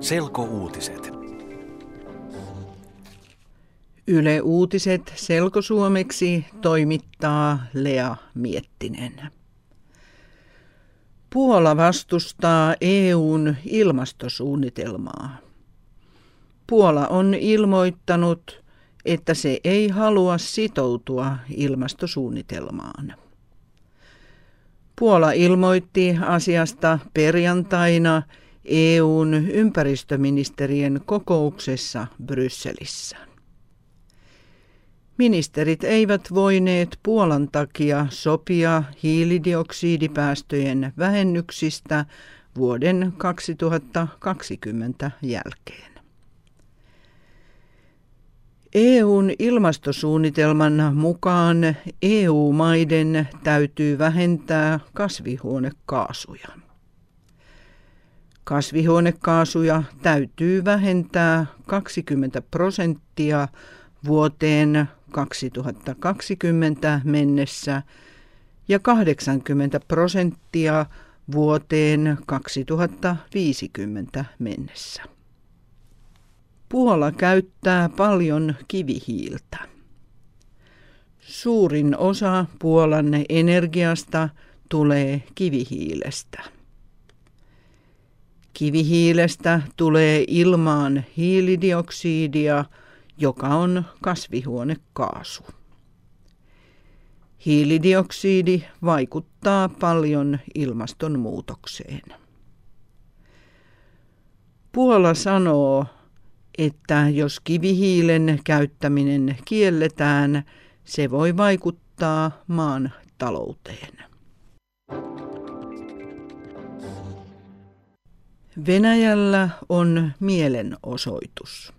Selkouutiset. Yle Uutiset selkosuomeksi toimittaa Lea Miettinen. Puola vastustaa EUn ilmastosuunnitelmaa. Puola on ilmoittanut, että se ei halua sitoutua ilmastosuunnitelmaan. Puola ilmoitti asiasta perjantaina EUn ympäristöministerien kokouksessa Brysselissä. Ministerit eivät voineet Puolan takia sopia hiilidioksidipäästöjen vähennyksistä vuoden 2020 jälkeen. EUn ilmastosuunnitelman mukaan EU-maiden täytyy vähentää kasvihuonekaasuja. Kasvihuonekaasuja täytyy vähentää 20 prosenttia vuoteen 2020 mennessä ja 80 prosenttia vuoteen 2050 mennessä. Puola käyttää paljon kivihiiltä. Suurin osa Puolan energiasta tulee kivihiilestä. Kivihiilestä tulee ilmaan hiilidioksidia, joka on kasvihuonekaasu. Hiilidioksidi vaikuttaa paljon ilmastonmuutokseen. Puola sanoo, että jos kivihiilen käyttäminen kielletään, se voi vaikuttaa maan talouteen. Venäjällä on mielenosoitus.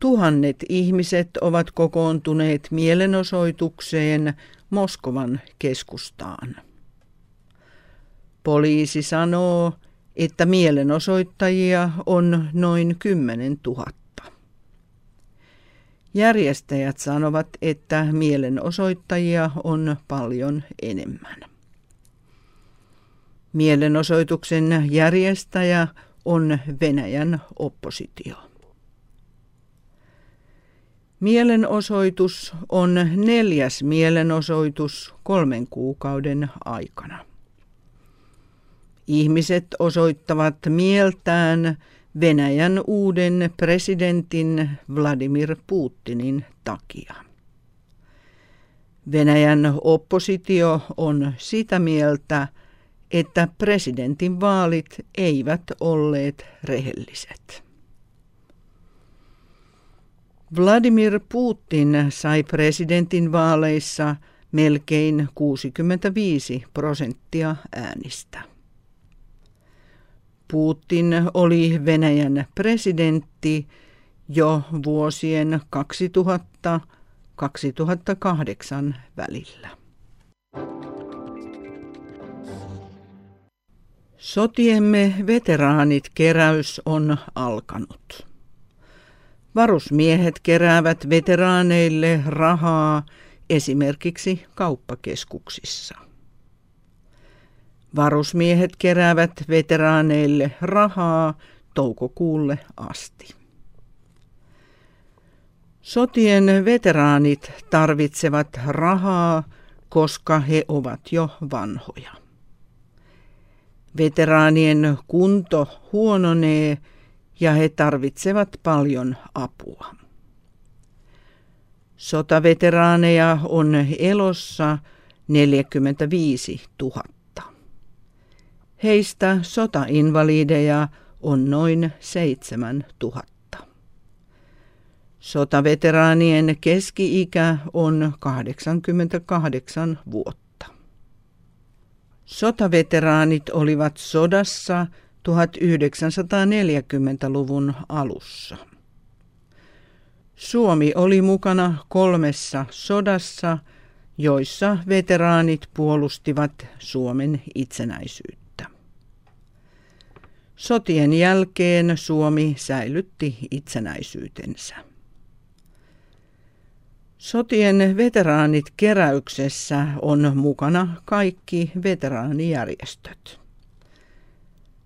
Tuhannet ihmiset ovat kokoontuneet mielenosoitukseen Moskovan keskustaan. Poliisi sanoo, että mielenosoittajia on noin 10 000. Järjestäjät sanovat, että mielenosoittajia on paljon enemmän. Mielenosoituksen järjestäjä on Venäjän oppositio. Mielenosoitus on neljäs mielenosoitus kolmen kuukauden aikana. Ihmiset osoittavat mieltään Venäjän uuden presidentin Vladimir Putinin takia. Venäjän oppositio on sitä mieltä, että presidentin vaalit eivät olleet rehelliset. Vladimir Putin sai presidentin vaaleissa melkein 65 prosenttia äänistä. Putin oli Venäjän presidentti jo vuosien 2000-2008 välillä. Sotiemme veteraanit keräys on alkanut. Varusmiehet keräävät veteraaneille rahaa esimerkiksi kauppakeskuksissa. Varusmiehet keräävät veteraaneille rahaa toukokuulle asti. Sotien veteraanit tarvitsevat rahaa, koska he ovat jo vanhoja. Veteraanien kunto huononee ja he tarvitsevat paljon apua. Sotaveteraaneja on elossa 45 000. Heistä sotainvalideja on noin 7 000. Sotaveteraanien keski-ikä on 88 vuotta. Sotaveteraanit olivat sodassa 1940-luvun alussa. Suomi oli mukana kolmessa sodassa, joissa veteraanit puolustivat Suomen itsenäisyyttä. Sotien jälkeen Suomi säilytti itsenäisyytensä. Sotien veteraanit keräyksessä on mukana kaikki veteraanijärjestöt.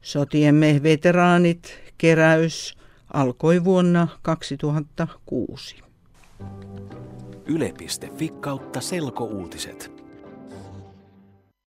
Sotiemme veteraanit keräys alkoi vuonna 2006. Yle.fi kautta selkouutiset.